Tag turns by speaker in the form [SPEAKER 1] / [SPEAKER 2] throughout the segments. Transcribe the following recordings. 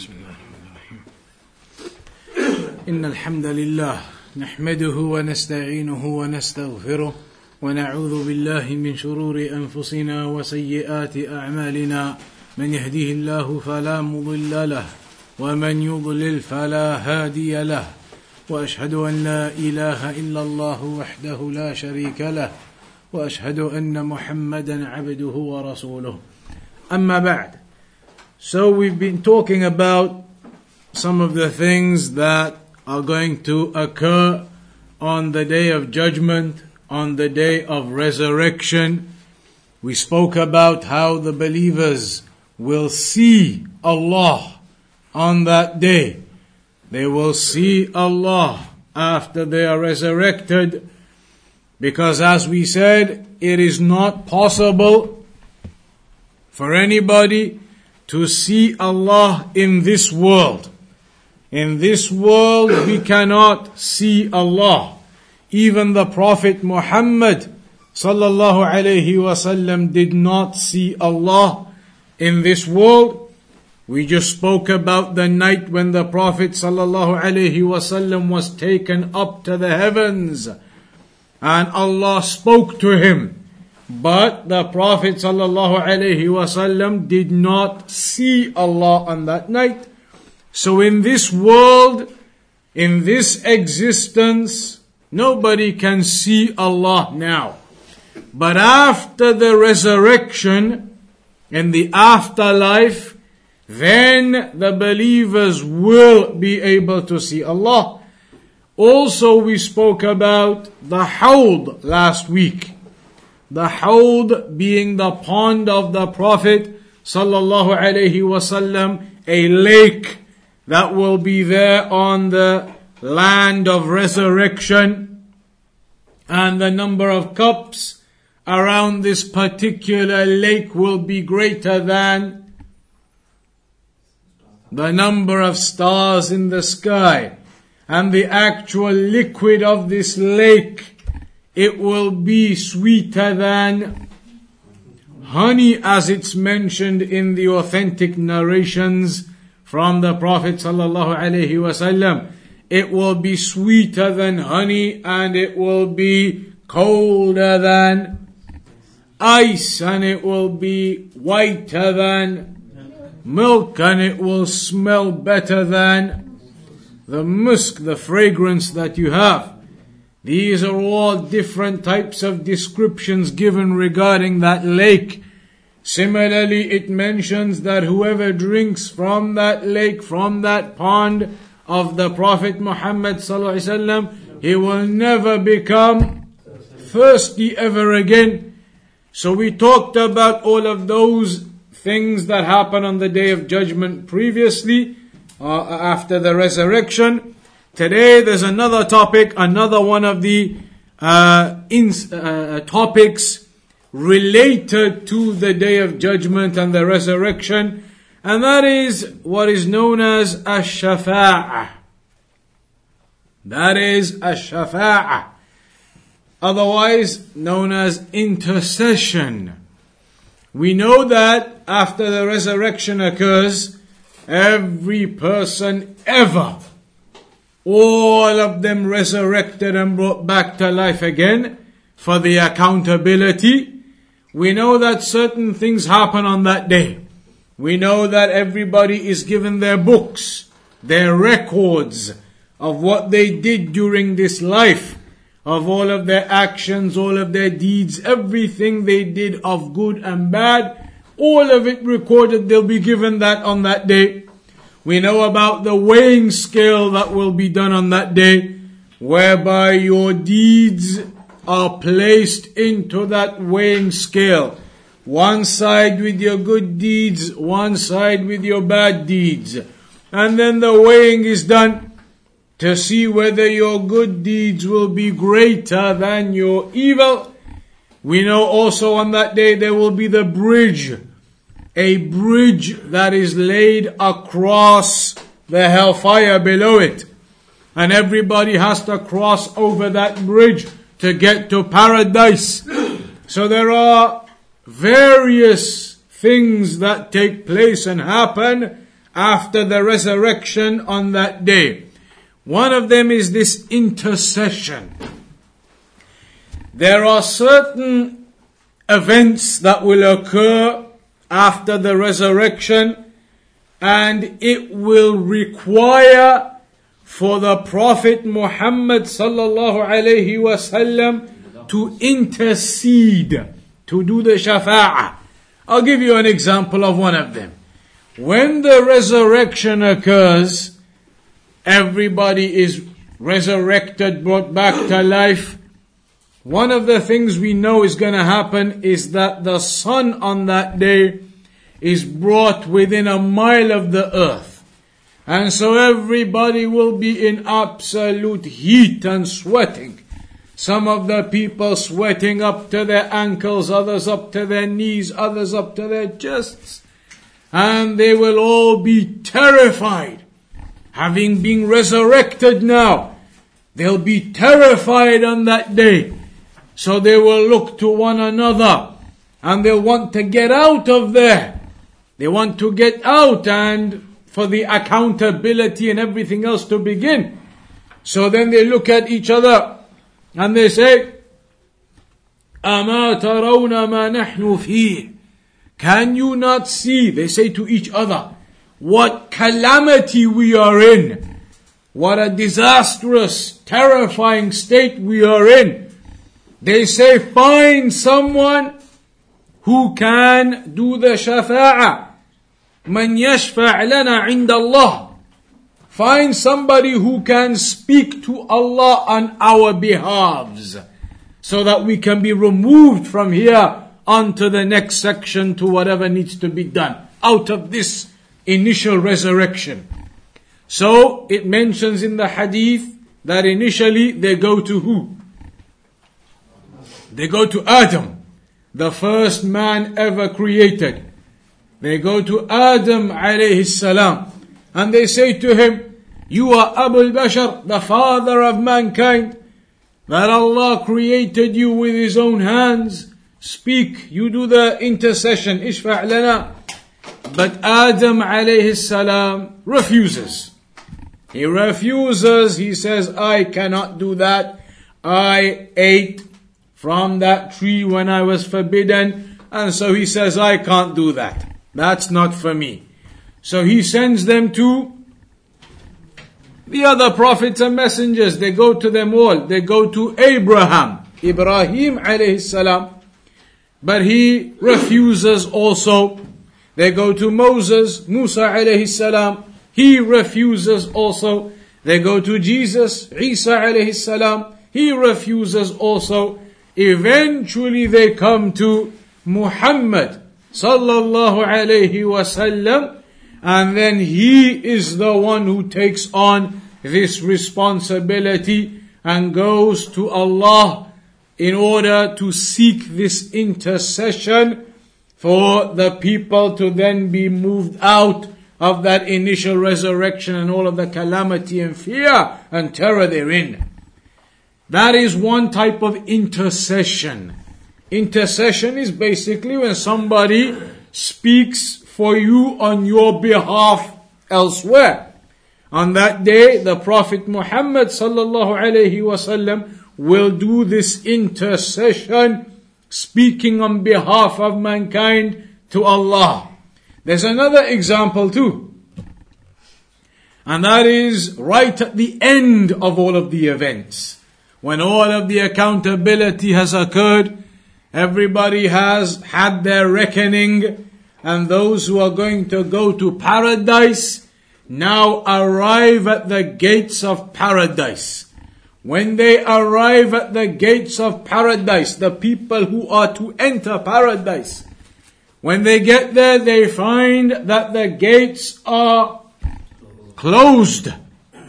[SPEAKER 1] بسم الله الرحمن الرحيم. إن الحمد لله نحمده ونستعينه ونستغفره ونعوذ بالله من شرور أنفسنا وسيئات أعمالنا. من يهديه الله فلا مضل له ومن يضلل فلا هادي له. وأشهد أن لا إله إلا الله وحده لا شريك له وأشهد أن محمدا عبده ورسوله. أما بعد So we've been talking about some of the things that are going to occur on the day of judgment, on the day of resurrection. We spoke about how the believers will see Allah on that day. They will see Allah after they are resurrected because as we said, it is not possible for anybody to see Allah in this world. In this world, we cannot see Allah. Even the Prophet Muhammad sallallahu alayhi wasallam did not see Allah in this world. We just spoke about the night when the Prophet sallallahu alayhi wasallam was taken up to the heavens and Allah spoke to him. But the Prophet ﷺ did not see Allah on that night. So in this world, in this existence, nobody can see Allah now. But after the resurrection, in the afterlife, then the believers will be able to see Allah. Also, we spoke about the Hawd last week the Hawd being the pond of the Prophet sallallahu alaihi wasallam, a lake that will be there on the land of resurrection, and the number of cups around this particular lake will be greater than the number of stars in the sky, and the actual liquid of this lake it will be sweeter than honey as it's mentioned in the authentic narrations from the Prophet sallallahu. It will be sweeter than honey and it will be colder than ice and it will be whiter than milk and it will smell better than the musk, the fragrance that you have. These are all different types of descriptions given regarding that lake. Similarly, it mentions that whoever drinks from that lake, from that pond of the Prophet Muhammad sallallahu he will never become thirsty ever again. So we talked about all of those things that happen on the day of judgment previously, uh, after the resurrection. Today there's another topic, another one of the uh, in, uh, topics related to the day of judgment and the resurrection, and that is what is known as ash-shafa'ah. That is ash-shafa'ah. Otherwise known as intercession. We know that after the resurrection occurs, every person ever all of them resurrected and brought back to life again for the accountability. We know that certain things happen on that day. We know that everybody is given their books, their records of what they did during this life, of all of their actions, all of their deeds, everything they did of good and bad, all of it recorded, they'll be given that on that day. We know about the weighing scale that will be done on that day, whereby your deeds are placed into that weighing scale. One side with your good deeds, one side with your bad deeds. And then the weighing is done to see whether your good deeds will be greater than your evil. We know also on that day there will be the bridge a bridge that is laid across the hellfire below it. And everybody has to cross over that bridge to get to paradise. So there are various things that take place and happen after the resurrection on that day. One of them is this intercession. There are certain events that will occur after the resurrection and it will require for the Prophet Muhammad sallallahu alayhi wasallam to intercede, to do the shafa'ah. I'll give you an example of one of them. When the resurrection occurs, everybody is resurrected, brought back to life. One of the things we know is going to happen is that the sun on that day is brought within a mile of the earth. And so everybody will be in absolute heat and sweating. Some of the people sweating up to their ankles, others up to their knees, others up to their chests. And they will all be terrified. Having been resurrected now, they'll be terrified on that day. So they will look to one another and they'll want to get out of there. They want to get out and for the accountability and everything else to begin. So then they look at each other and they say, أما ترون ما نحن فيه Can you not see, they say to each other, what calamity we are in, what a disastrous, terrifying state we are in. They say, find someone who can do the shafa'ah. من يشفع لنا عند الله Find somebody who can speak to Allah on our behalves so that we can be removed from here onto the next section to whatever needs to be done out of this initial resurrection. So it mentions in the hadith that initially they go to who? They go to Adam, the first man ever created. They go to Adam alayhi salam and they say to him, You are Abu al-Bashar, the father of mankind, that Allah created you with His own hands. Speak, you do the intercession, ishfa' lana. But Adam alayhi salam refuses. He refuses, he says, I cannot do that. I ate from that tree when I was forbidden, and so he says, I can't do that. That's not for me. So he sends them to the other prophets and messengers. They go to them all. They go to Abraham, Ibrahim alayhi salam. But he refuses also. They go to Moses, Musa alayhi salam. He refuses also. They go to Jesus, Isa alayhi salam. He refuses also. Eventually they come to Muhammad sallallahu alayhi wasallam, and then he is the one who takes on this responsibility and goes to Allah in order to seek this intercession for the people to then be moved out of that initial resurrection and all of the calamity and fear and terror therein. That is one type of intercession. Intercession is basically when somebody speaks for you on your behalf elsewhere. On that day, the Prophet Muhammad sallallahu alayhi wasallam will do this intercession, speaking on behalf of mankind to Allah. There's another example too. And that is right at the end of all of the events. When all of the accountability has occurred, Everybody has had their reckoning, and those who are going to go to paradise now arrive at the gates of paradise. When they arrive at the gates of paradise, the people who are to enter paradise, when they get there, they find that the gates are closed.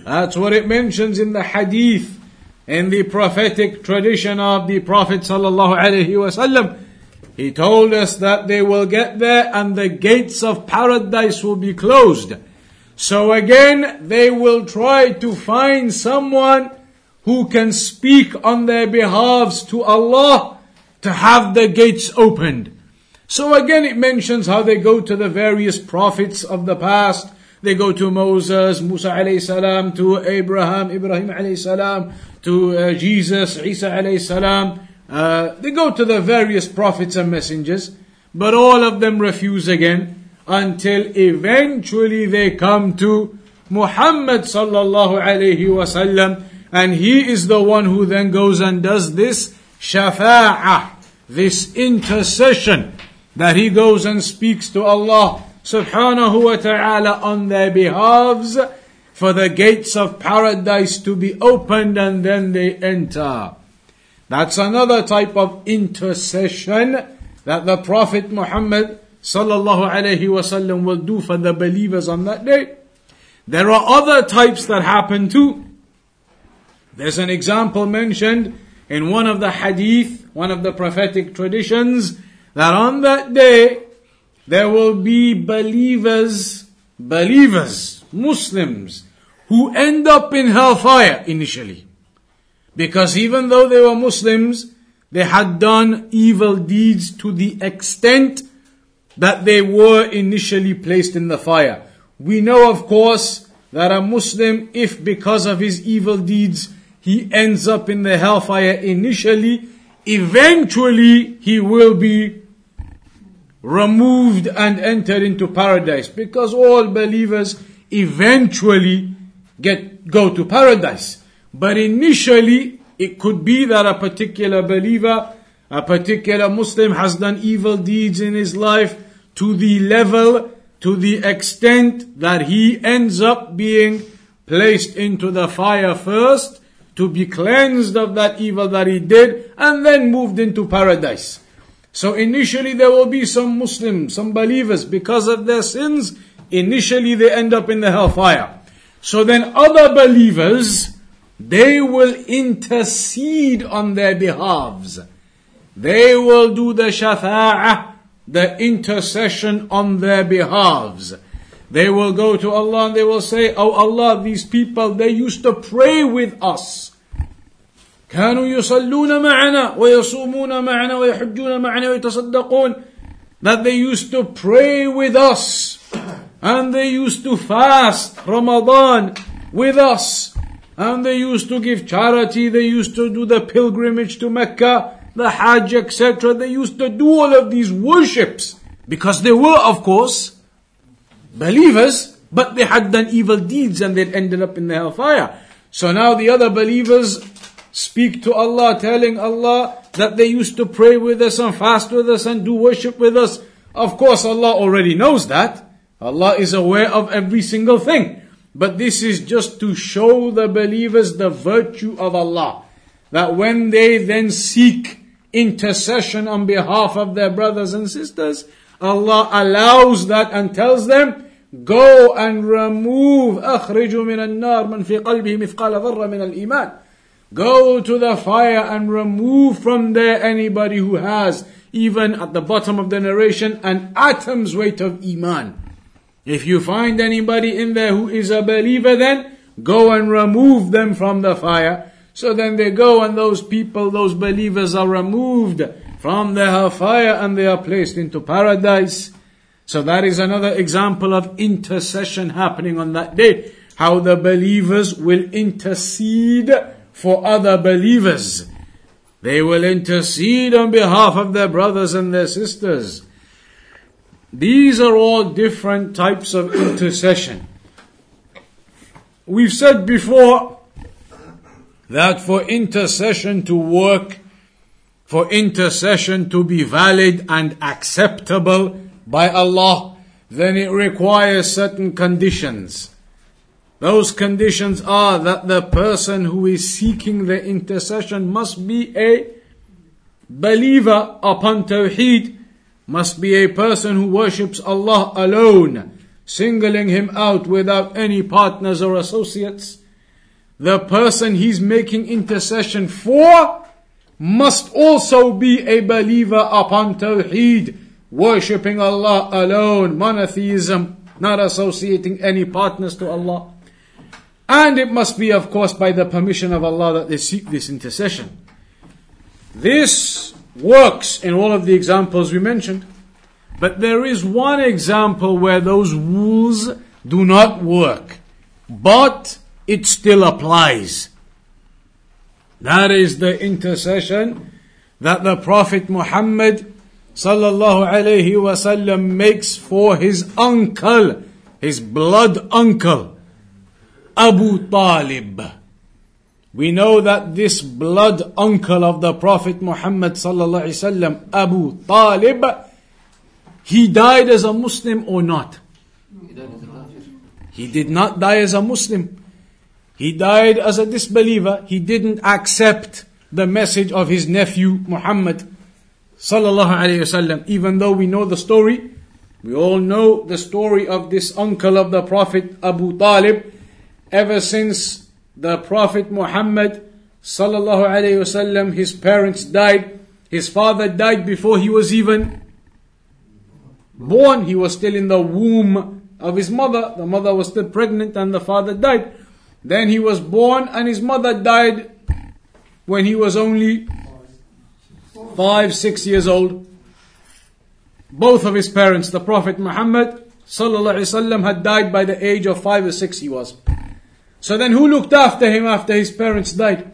[SPEAKER 1] That's what it mentions in the hadith in the prophetic tradition of the Prophet wasallam. He told us that they will get there and the gates of paradise will be closed. So again, they will try to find someone who can speak on their behalves to Allah to have the gates opened. So again, it mentions how they go to the various prophets of the past They go to Moses, Musa alayhi salam, to Abraham, Ibrahim alayhi salam, to uh, Jesus, Isa alayhi salam. Uh, they go to the various prophets and messengers, but all of them refuse again until eventually they come to Muhammad sallallahu alayhi wasallam, and he is the one who then goes and does this shafa'ah, this intercession, that he goes and speaks to Allah subhanahu wa ta'ala on their behalves for the gates of paradise to be opened and then they enter. That's another type of intercession that the Prophet Muhammad sallallahu alayhi wasallam will do for the believers on that day. There are other types that happen too. There's an example mentioned in one of the hadith, one of the prophetic traditions, that on that day there will be believers, believers, Muslims, who end up in hellfire initially. Because even though they were Muslims, they had done evil deeds to the extent that they were initially placed in the fire. We know, of course, that a Muslim, if because of his evil deeds he ends up in the hellfire initially, eventually he will be removed and entered into paradise because all believers eventually get go to paradise. But initially it could be that a particular believer a particular muslim has done evil deeds in his life to the level to the extent that he ends up being placed into the fire first to be cleansed of that evil that he did and then moved into paradise so initially there will be some Muslims, some believers, because of their sins, initially they end up in the hellfire. So then other believers, they will intercede on their behalves. They will do the shafa'ah, the intercession on their behalves. They will go to Allah and they will say, Oh Allah, these people, they used to pray with us. كانوا يصلون معنا ويصومون معنا ويحجون معنا ويتصدقون that they used to pray with us and they used to fast Ramadan with us and they used to give charity they used to do the pilgrimage to Mecca the Hajj etc they used to do all of these worships because they were of course believers but they had done evil deeds and they'd ended up in the hellfire so now the other believers speak to Allah, telling Allah that they used to pray with us and fast with us and do worship with us. Of course, Allah already knows that. Allah is aware of every single thing. But this is just to show the believers the virtue of Allah. That when they then seek intercession on behalf of their brothers and sisters, Allah allows that and tells them, go and remove أخرج من النار من في قلبه مثقال ذرة من الإيمان Go to the fire and remove from there anybody who has, even at the bottom of the narration, an atom's weight of Iman. If you find anybody in there who is a believer, then go and remove them from the fire. So then they go and those people, those believers are removed from the fire and they are placed into paradise. So that is another example of intercession happening on that day. How the believers will intercede for other believers. They will intercede on behalf of their brothers and their sisters. These are all different types of intercession. We've said before that for intercession to work, for intercession to be valid and acceptable by Allah, then it requires certain conditions. Those conditions are that the person who is seeking the intercession must be a believer upon Tawheed, must be a person who worships Allah alone, singling Him out without any partners or associates. The person he's making intercession for must also be a believer upon Tawheed, worshipping Allah alone, monotheism, not associating any partners to Allah. And it must be, of course, by the permission of Allah that they seek this intercession. This works in all of the examples we mentioned. But there is one example where those rules do not work. But it still applies. That is the intercession that the Prophet Muhammad sallallahu alayhi wasallam makes for his uncle, his blood uncle, Abu Talib. We know that this blood uncle of the Prophet Muhammad Abu Talib, he died as a Muslim or not? He did not die as a Muslim. He died as a disbeliever. He didn't accept the message of his nephew Muhammad. Even though we know the story, we all know the story of this uncle of the Prophet Abu Talib. Ever since the Prophet Muhammad sallallahu alayhi wasallam, his parents died. His father died before he was even born. He was still in the womb of his mother. The mother was still pregnant and the father died. Then he was born and his mother died when he was only five, six years old. Both of his parents, the Prophet Muhammad sallallahu had died by the age of five or six he was. So then who looked after him after his parents died?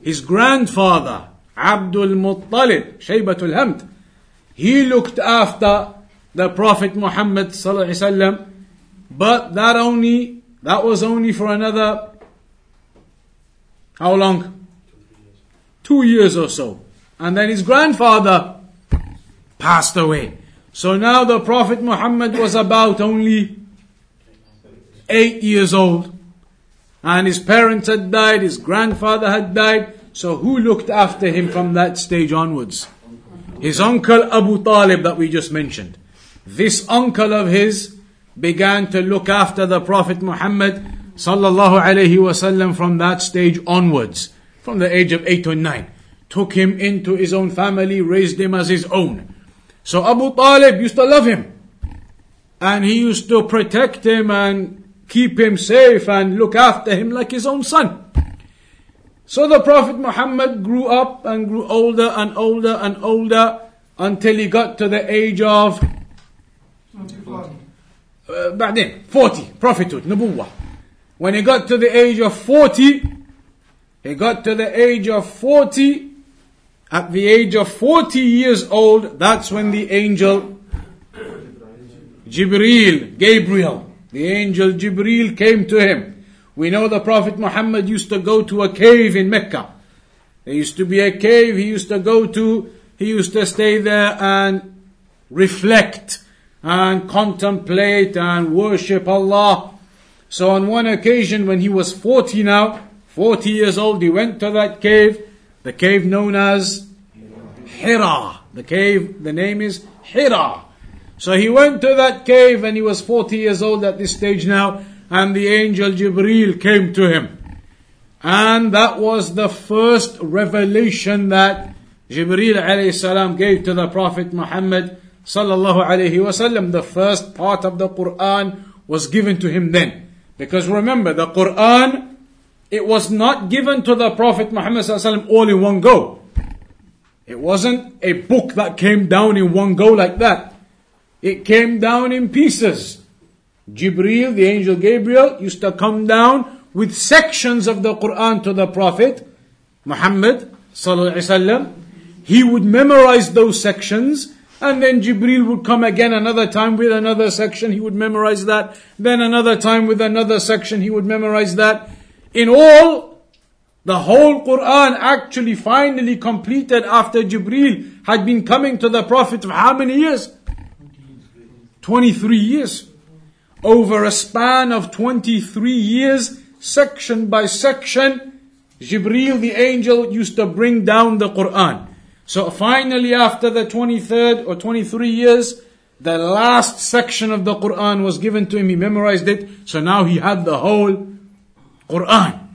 [SPEAKER 1] His grandfather, Abdul Muttalib, Shaybatul Hamd. He looked after the Prophet Muhammad but that only, that was only for another, how long? Two years or so. And then his grandfather passed away. So now the Prophet Muhammad was about only eight years old. And his parents had died, his grandfather had died. So who looked after him from that stage onwards? His uncle Abu Talib that we just mentioned. This uncle of his began to look after the Prophet Muhammad sallallahu alaihi wasallam from that stage onwards, from the age of eight or nine took him into his own family, raised him as his own. So Abu Talib used to love him. And he used to protect him and keep him safe and look after him like his own son. So the Prophet Muhammad grew up and grew older and older and older until he got to the age of 40. uh, 40, prophethood, nubuwah. When he got to the age of 40, he got to the age of 40, at the age of 40 years old, that's when the angel Jibreel, Gabriel, the angel Jibreel came to him. We know the Prophet Muhammad used to go to a cave in Mecca. There used to be a cave he used to go to, he used to stay there and reflect and contemplate and worship Allah. So on one occasion when he was 40 now, 40 years old, he went to that cave the cave known as Hira. The cave, the name is Hira. So he went to that cave and he was 40 years old at this stage now, and the angel Jibreel came to him. And that was the first revelation that Jibreel alayhi salam gave to the Prophet Muhammad sallallahu alayhi wasallam. The first part of the Quran was given to him then. Because remember, the Quran it was not given to the Prophet Muhammad sallallahu all in one go. It wasn't a book that came down in one go like that. It came down in pieces. Jibril, the angel Gabriel, used to come down with sections of the Quran to the Prophet Muhammad He would memorize those sections and then Jibril would come again another time with another section, he would memorize that. Then another time with another section, he would memorize that. In all, the whole Quran actually finally completed after Jibril had been coming to the Prophet for how many years? 23 years. Over a span of 23 years, section by section, Jibril the angel used to bring down the Quran. So finally after the 23rd or 23 years, the last section of the Quran was given to him, he memorized it, so now he had the whole Quran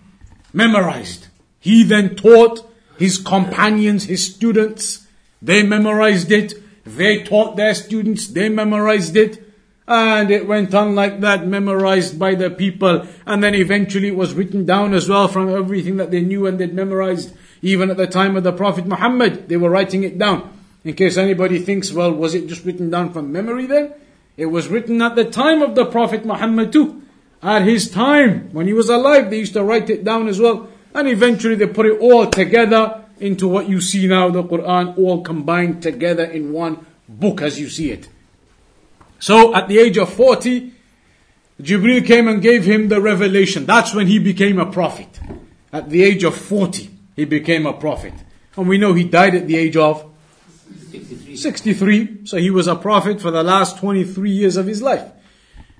[SPEAKER 1] memorized. He then taught his companions, his students. They memorized it. They taught their students. They memorized it. And it went on like that, memorized by the people. And then eventually it was written down as well from everything that they knew and they'd memorized. Even at the time of the Prophet Muhammad, they were writing it down. In case anybody thinks, well, was it just written down from memory then? It was written at the time of the Prophet Muhammad too. At his time, when he was alive, they used to write it down as well. And eventually they put it all together into what you see now, the Quran, all combined together in one book as you see it. So at the age of 40, Jibril came and gave him the revelation. That's when he became a prophet. At the age of 40, he became a prophet. And we know he died at the age of 63. 63. So he was a prophet for the last 23 years of his life.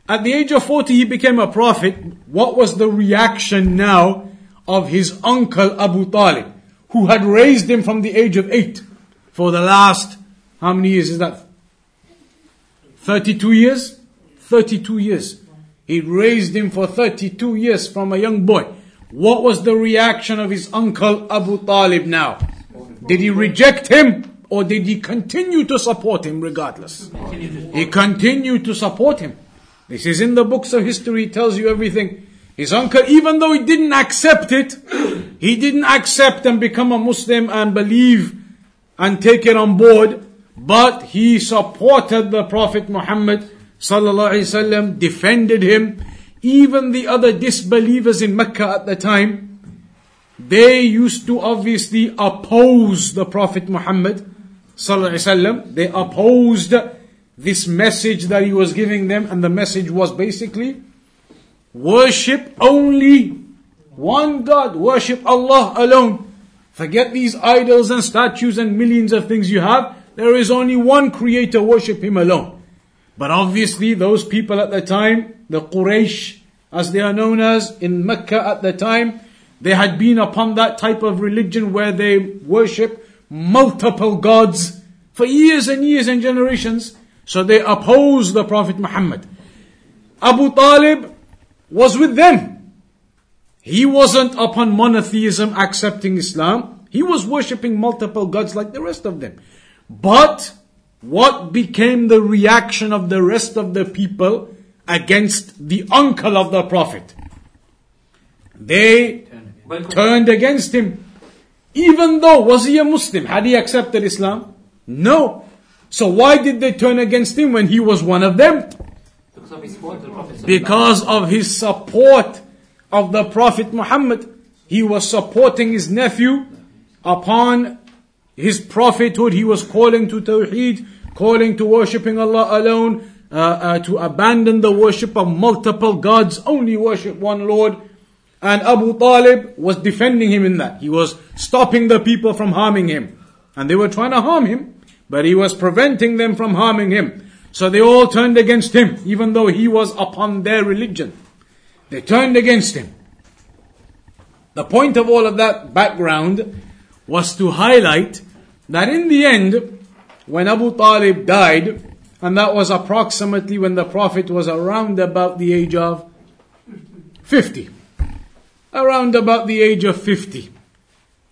[SPEAKER 1] At the age of 40, he became a prophet. What was the reaction now of his uncle Abu Talib, who had raised him from the age of 8 for the last, how many years is that? 32 years? 32 years. He raised him for 32 years from a young boy. What was the reaction of his uncle Abu Talib now? Did he reject him or did he continue to support him regardless? He continued to support him. This is in the books of history, it tells you everything. His uncle, even though he didn't accept it, he didn't accept and become a Muslim and believe and take it on board, but he supported the Prophet Muhammad sallallahu defended him. Even the other disbelievers in Mecca at the time, they used to obviously oppose the Prophet Muhammad sallallahu. They opposed this message that he was giving them, and the message was basically worship only one God, worship Allah alone. Forget these idols and statues and millions of things you have. There is only one creator, worship Him alone. But obviously, those people at the time, the Quraysh, as they are known as in Mecca at the time, they had been upon that type of religion where they worship multiple gods for years and years and generations. So they oppose the Prophet Muhammad. Abu Talib was with them. He wasn't upon monotheism accepting Islam. He was worshipping multiple gods like the rest of them. But what became the reaction of the rest of the people against the uncle of the Prophet? They turned against him. Even though, was he a Muslim? Had he accepted Islam? No. So why did they turn against him when he was one of them? Because of his support of the Prophet Muhammad. He was supporting his nephew upon his prophethood. He was calling to Tawheed, calling to worshipping Allah alone, uh, uh, to abandon the worship of multiple gods, only worship one Lord. And Abu Talib was defending him in that. He was stopping the people from harming him. And they were trying to harm him. But he was preventing them from harming him. So they all turned against him, even though he was upon their religion. They turned against him. The point of all of that background was to highlight that in the end, when Abu Talib died, and that was approximately when the Prophet was around about the age of 50. Around about the age of 50.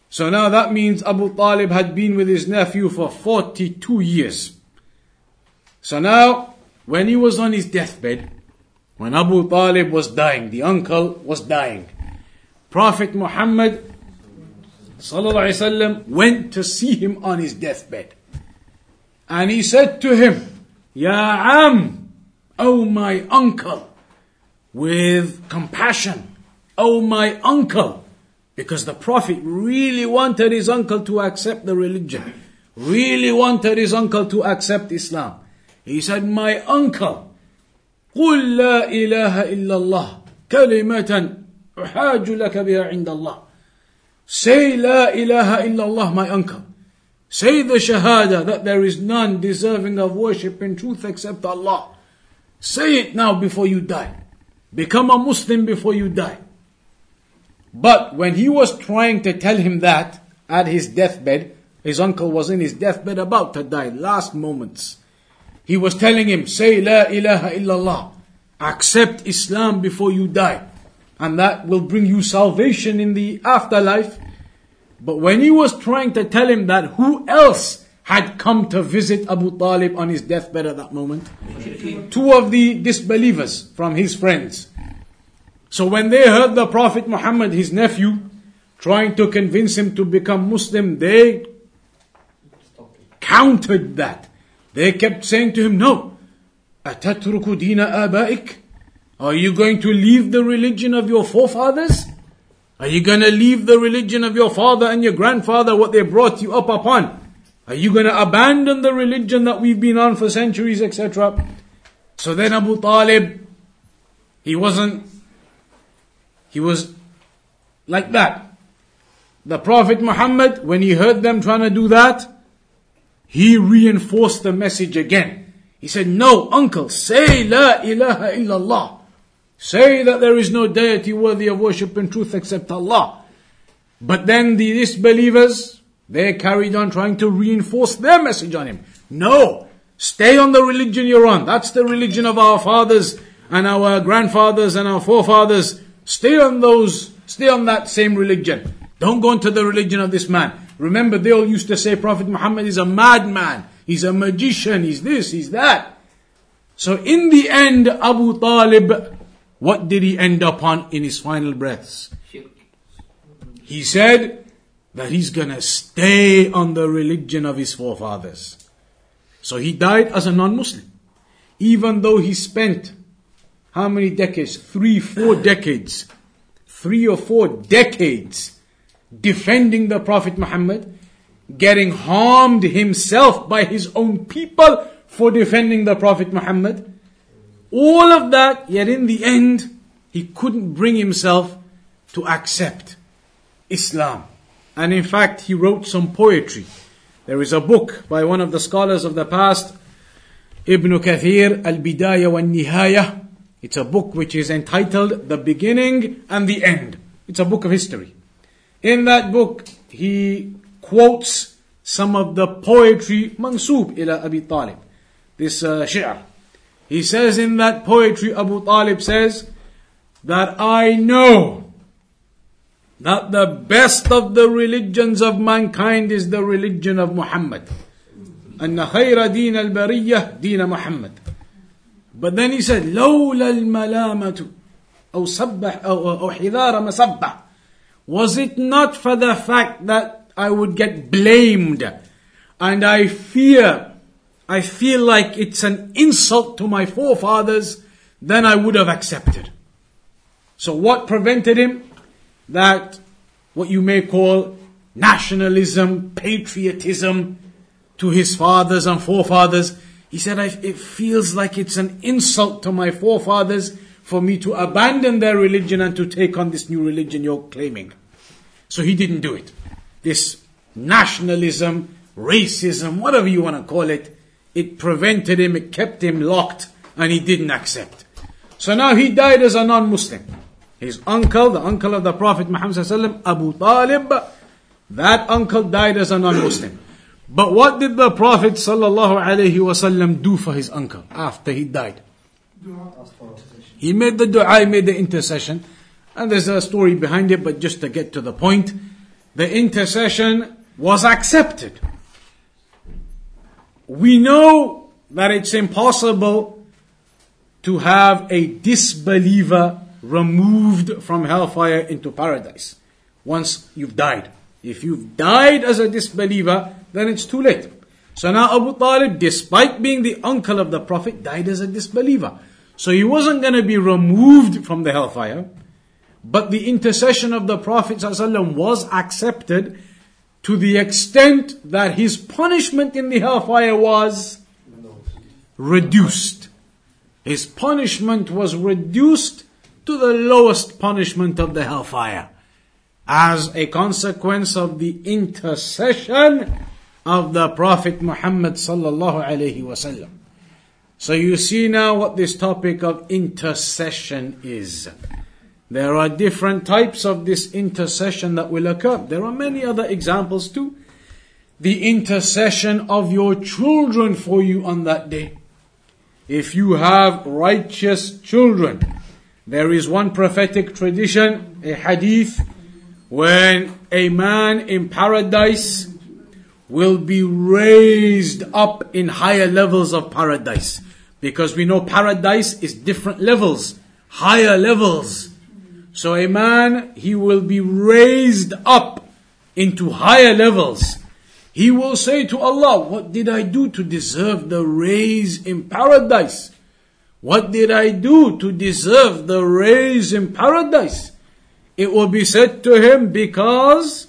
[SPEAKER 1] So now that means Abu Talib had been with his nephew for 42 years. So now, when he was on his deathbed, when Abu Talib was dying, the uncle was dying, Prophet Muhammad وسلم, went to see him on his deathbed. And he said to him, Ya Am, O my uncle, with compassion, O my uncle, because the Prophet really wanted his uncle to accept the religion, really wanted his uncle to accept Islam. He said, My uncle, قل لا إله إلا الله كلمة أحاج لك بها عند الله. Say La ilaha illallah, my uncle. Say the Shahada that there is none deserving of worship in truth except Allah. Say it now before you die. Become a Muslim before you die. But when he was trying to tell him that at his deathbed, his uncle was in his deathbed about to die, last moments. He was telling him, say La ilaha illallah. Accept Islam before you die. And that will bring you salvation in the afterlife. But when he was trying to tell him that, who else had come to visit Abu Talib on his deathbed at that moment? Two of the disbelievers from his friends. So when they heard the Prophet Muhammad, his nephew, trying to convince him to become Muslim, they countered that. They kept saying to him, no, أَتَتْرُكُ دِينَ آبَائِكَ Are you going to leave the religion of your forefathers? Are you going to leave the religion of your father and your grandfather, what they brought you up upon? Are you going to abandon the religion that we've been on for centuries, etc.? So then Abu Talib, he wasn't, he was like that. The Prophet Muhammad, when he heard them trying to do that, he reinforced the message again. He said, No, uncle, say La ilaha illallah. Say that there is no deity worthy of worship and truth except Allah. But then the disbelievers, they carried on trying to reinforce their message on him. No, stay on the religion you're on. That's the religion of our fathers and our grandfathers and our forefathers. Stay on those, stay on that same religion. Don't go into the religion of this man. Remember, they all used to say Prophet Muhammad is a madman, he's a magician, he's this, he's that. So in the end, Abu Talib, what did he end up on in his final breaths? He said that he's gonna stay on the religion of his forefathers. So he died as a non-Muslim. Even though he spent how many decades? Three, four decades. Three or four decades defending the Prophet Muhammad, getting harmed himself by his own people for defending the Prophet Muhammad. All of that, yet in the end, he couldn't bring himself to accept Islam. And in fact, he wrote some poetry. There is a book by one of the scholars of the past, Ibn Kathir, Al Bidayah wa Nihaya. It's a book which is entitled The Beginning and the End. It's a book of history. In that book, he quotes some of the poetry mansub ila Abi Talib. This uh, shi'r. He says in that poetry, Abu Talib says, that I know that the best of the religions of mankind is the religion of Muhammad. أن خير دين البرية دين محمد. But then he said, لولا الملامة أو صبح أو, أو حذار مسبح was it not for the fact that I would get blamed and I fear, I feel like it's an insult to my forefathers, then I would have accepted. So what prevented him? That what you may call nationalism, patriotism to his fathers and forefathers. He said, it feels like it's an insult to my forefathers for me to abandon their religion and to take on this new religion you're claiming. So he didn't do it. This nationalism, racism, whatever you want to call it, it prevented him, it kept him locked, and he didn't accept. So now he died as a non-Muslim. His uncle, the uncle of the Prophet Muhammad Abu Talib, that uncle died as a non-Muslim. But what did the Prophet do for his uncle after he died? He made the dua, he made the intercession. And there's a story behind it, but just to get to the point, the intercession was accepted. We know that it's impossible to have a disbeliever removed from hellfire into paradise once you've died. If you've died as a disbeliever, then it's too late. So now Abu Talib, despite being the uncle of the Prophet, died as a disbeliever. So he wasn't going to be removed from the hellfire, but the intercession of the Prophet ﷺ was accepted to the extent that his punishment in the hellfire was reduced. His punishment was reduced to the lowest punishment of the hellfire as a consequence of the intercession of the Prophet Muhammad sallallahu alaihi wasallam. So you see now what this topic of intercession is. There are different types of this intercession that will occur. There are many other examples too. The intercession of your children for you on that day. If you have righteous children, there is one prophetic tradition, a hadith, when a man in paradise will be raised up in higher levels of paradise. Because we know paradise is different levels, higher levels. So a man, he will be raised up into higher levels. He will say to Allah, what did I do to deserve the raise in paradise? What did I do to deserve the raise in paradise? It will be said to him because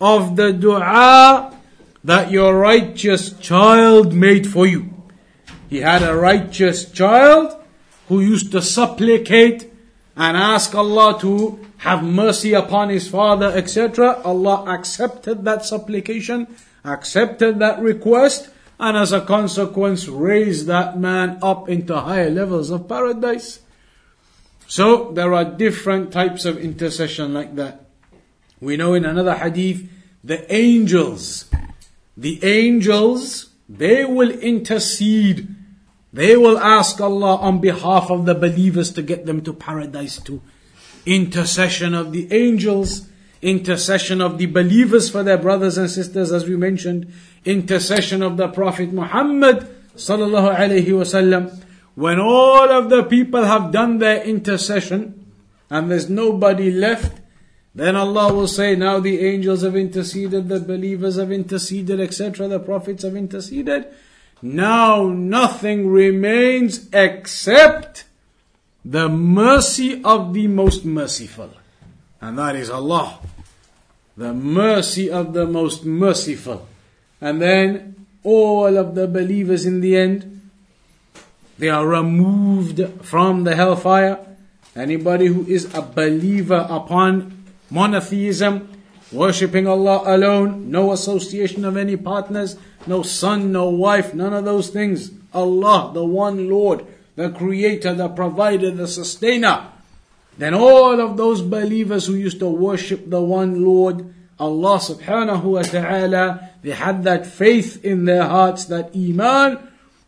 [SPEAKER 1] of the dua that your righteous child made for you. He had a righteous child who used to supplicate and ask Allah to have mercy upon his father, etc. Allah accepted that supplication, accepted that request, and as a consequence raised that man up into higher levels of paradise. So there are different types of intercession like that. We know in another hadith, the angels, the angels, they will intercede. They will ask Allah on behalf of the believers to get them to paradise too. Intercession of the angels, intercession of the believers for their brothers and sisters as we mentioned, intercession of the Prophet Muhammad sallallahu alaihi wasallam. When all of the people have done their intercession and there's nobody left, then Allah will say, now the angels have interceded, the believers have interceded, etc., the prophets have interceded. Now nothing remains except the mercy of the most merciful. And that is Allah. The mercy of the most merciful. And then all of the believers in the end, they are removed from the hellfire. Anybody who is a believer upon monotheism, worshipping Allah alone, no association of any partners, no son, no wife, none of those things. Allah, the one Lord, the creator, the provider, the sustainer. Then all of those believers who used to worship the one Lord, Allah subhanahu wa ta'ala, they had that faith in their hearts, that iman,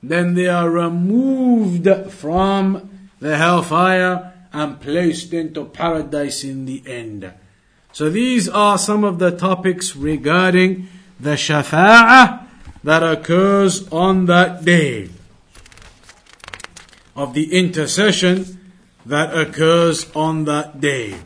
[SPEAKER 1] then they are removed from the hellfire and placed into paradise in the end. So these are some of the topics regarding the shafa'ah that occurs on that day of the intercession that occurs on that day.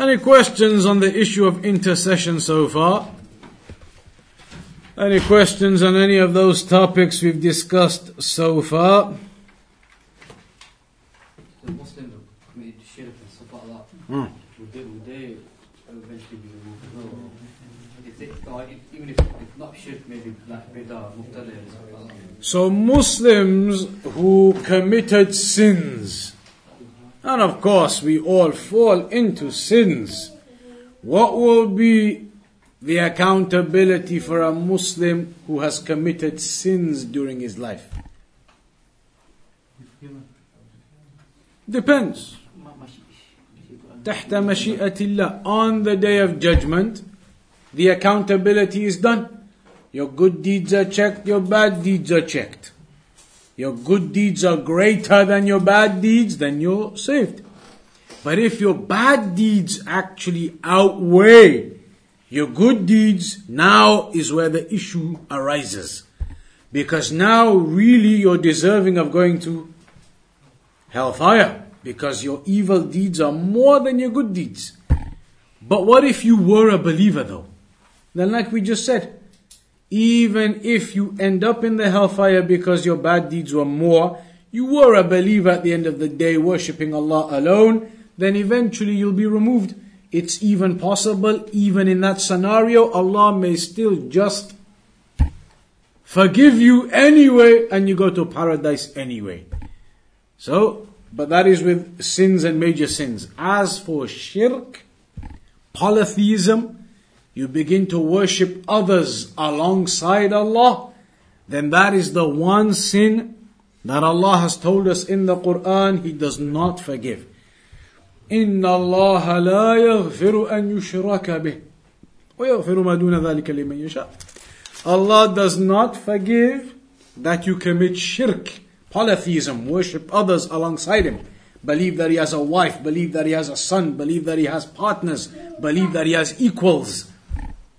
[SPEAKER 1] Any questions on the issue of intercession so far? Any questions on any of those topics we've discussed so far?
[SPEAKER 2] The Muslims who committed shirk and stuff like that,
[SPEAKER 1] Hmm.
[SPEAKER 2] would they, would they eventually be removed as well? Or If they, or even if, if not shirk, maybe like bid'ah, muqtada and stuff like that.
[SPEAKER 1] So Muslims who committed sins, and of course we all fall into sins, what will be the accountability for a Muslim who has committed sins during his life? Depends. تحت مشيئة الله on the day of judgment the accountability is done your good deeds are checked your bad deeds are checked your good deeds are greater than your bad deeds then you're saved but if your bad deeds actually outweigh your good deeds now is where the issue arises because now really you're deserving of going to hellfire because your evil deeds are more than your good deeds. But what if you were a believer though? Then like we just said, even if you end up in the hellfire because your bad deeds were more, you were a believer at the end of the day worshipping Allah alone, then eventually you'll be removed. It's even possible, even in that scenario, Allah may still just forgive you anyway and you go to paradise anyway. So, but that is with sins and major sins. As for shirk, polytheism, you begin to worship others alongside Allah, then that is the one sin that Allah has told us in the Quran He does not forgive. إن الله لا يغفر أن يشرك به ويغفر ما دون ذلك لمن يشاء. Allah does not forgive that you commit shirk polytheism, worship others alongside him, believe that he has a wife, believe that he has a son, believe that he has partners, believe that he has equals.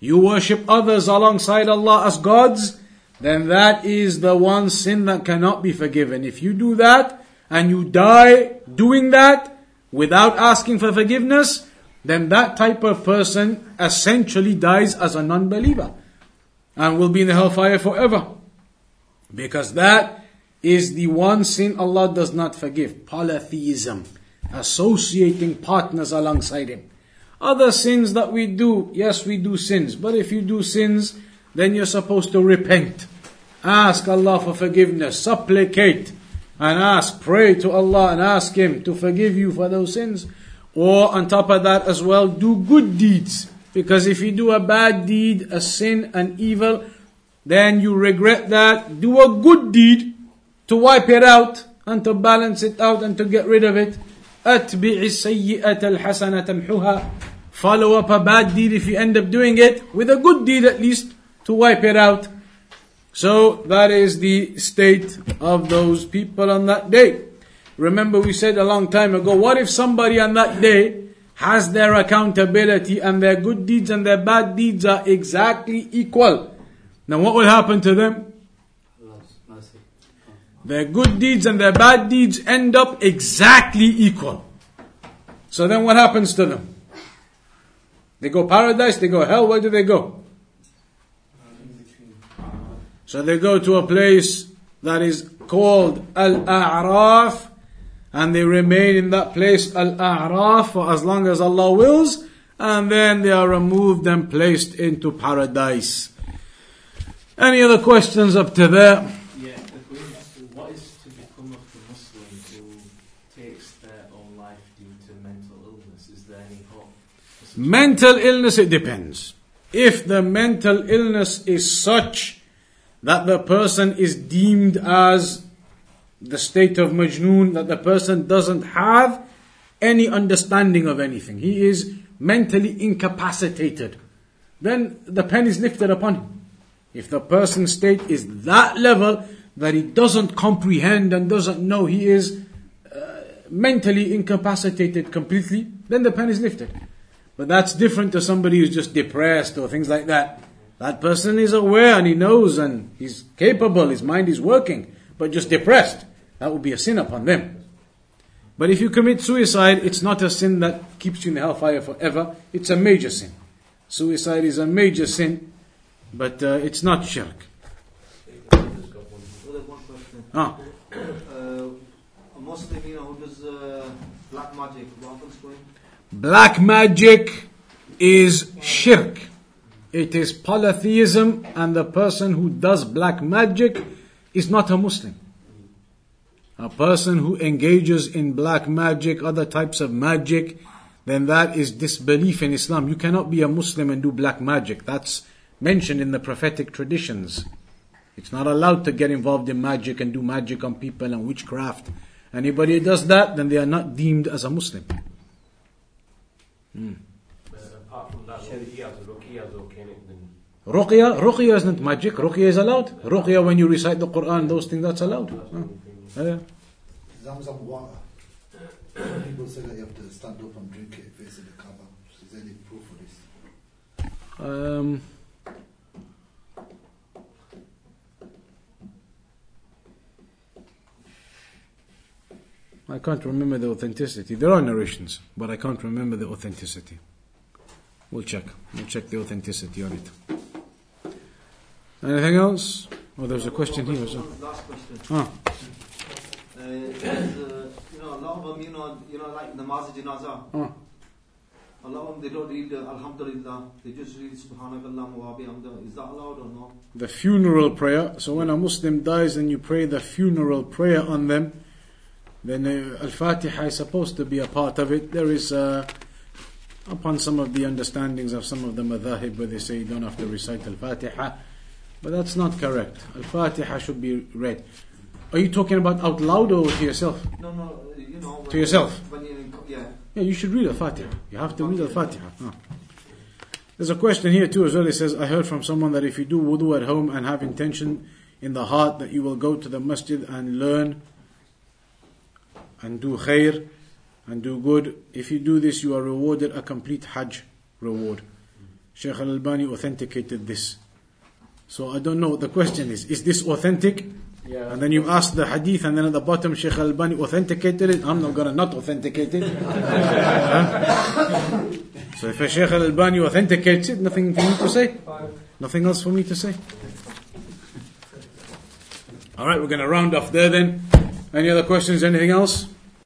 [SPEAKER 1] you worship others alongside Allah as gods, then that is the one sin that cannot be forgiven. If you do that and you die doing that without asking for forgiveness, then that type of person essentially dies as a non-believer and will be in the hellfire forever. Because that is the one sin Allah does not forgive. Polytheism. Associating partners alongside Him. Other sins that we do, yes, we do sins. But if you do sins, then you're supposed to repent. Ask Allah for forgiveness. Supplicate. And ask, pray to Allah and ask Him to forgive you for those sins. Or on top of that as well, do good deeds. Because if you do a bad deed, a sin, an evil, then you regret that. Do a good deed to wipe it out and to balance it out and to get rid of it. أتبع السيئة الحسنة تمحها Follow up a bad deed if you end up doing it with a good deed at least to wipe it out. So that is the state of those people on that day. Remember we said a long time ago, what if somebody on that day has their accountability and their good deeds and their bad deeds are exactly equal? Now what will happen to them? Their good deeds and their bad deeds end up exactly equal. So then what happens to them? They go paradise, they go hell, where do they go? So they go to a place that is called Al-A'raf and they remain in that place Al-A'raf for as long as Allah wills and then they are removed and placed into paradise. Any other questions up to there?
[SPEAKER 3] Yeah, the question is, what is to become of the Muslim who takes their own life due to mental illness? Is there any hope? for such-
[SPEAKER 1] Mental illness, it depends. If the mental illness is such that the person is deemed as the state of Majnoon, that the person doesn't have any understanding of anything, he is mentally incapacitated, then the pen is lifted upon him. If the person's state is that level that he doesn't comprehend and doesn't know he is uh, mentally incapacitated completely, then the pen is lifted. But that's different to somebody who's just depressed or things like that. That person is aware and he knows and he's capable, his mind is working, but just depressed. That would be a sin upon them. But if you commit suicide, it's not a sin that keeps you in the hellfire forever. It's a major sin. Suicide is a major sin, but uh, it's not shirk. Ah,
[SPEAKER 4] Uh, a Muslim, you know, who does uh, black magic, what?
[SPEAKER 1] Black magic is shirk. It is polytheism, and the person who does black magic is not a Muslim. A person who engages in black magic, other types of magic, then that is disbelief in Islam. You cannot be a Muslim and do black magic. That's mentioned in the prophetic traditions. It's not allowed to get involved in magic and do magic on people and witchcraft. Anybody who does that, then they are not deemed as a Muslim.
[SPEAKER 5] But apart from that, ruqyah, ruqyah is okay, then
[SPEAKER 1] Ruqya, Ruqya isn't magic. Ruqya is allowed. Ruqya, when you recite the Quran, those things that's allowed. Huh. Yeah.
[SPEAKER 6] Zamzam water. People say that you have to stand up and drink it facing the Kaaba. Is there any proof for this?
[SPEAKER 1] Um, I can't remember the authenticity. There are narrations, but I can't remember the authenticity. We'll check. We'll check the authenticity on it. Anything else? Oh, there's a question here as
[SPEAKER 4] Last question.
[SPEAKER 1] Ah,
[SPEAKER 4] Uh, uh, you know, a lot of them, you know, you know, like namaz janaza.
[SPEAKER 1] ah.
[SPEAKER 4] A lot of them, they don't read uh, Alhamdulillah. They just read Subhanakallah wa bihamdah. Is that allowed or no?
[SPEAKER 1] the funeral prayer. So when a Muslim dies and you pray the funeral prayer on them, then uh, Al-Fatiha is supposed to be a part of it. There is, uh, upon some of the understandings of some of the madhahib where they say you don't have to recite Al-Fatiha, but that's not correct. Al-Fatiha should be read. Are you talking about out loud or to yourself?
[SPEAKER 4] No, no, you know.
[SPEAKER 1] To yourself?
[SPEAKER 4] You, yeah.
[SPEAKER 1] Yeah, you should read Al-Fatiha. You have to read Al-Fatiha. Ah. There's a question here too as well. It says, I heard from someone that if you do wudu at home and have intention in the heart that you will go to the masjid and learn and do khair and do good, if you do this, you are rewarded a complete hajj reward. Sheikh Al Albani authenticated this. So I don't know what the question is. Is this authentic?
[SPEAKER 3] Yeah.
[SPEAKER 1] And then you ask the hadith, and then at the bottom, Sheikh Al Albani authenticated it. I'm not gonna not authenticate it. Huh? So if a Sheikh Al Albani authenticates it, nothing for me to say? Nothing else for me to say? Alright, we're gonna round off there then. Any other questions? Anything else?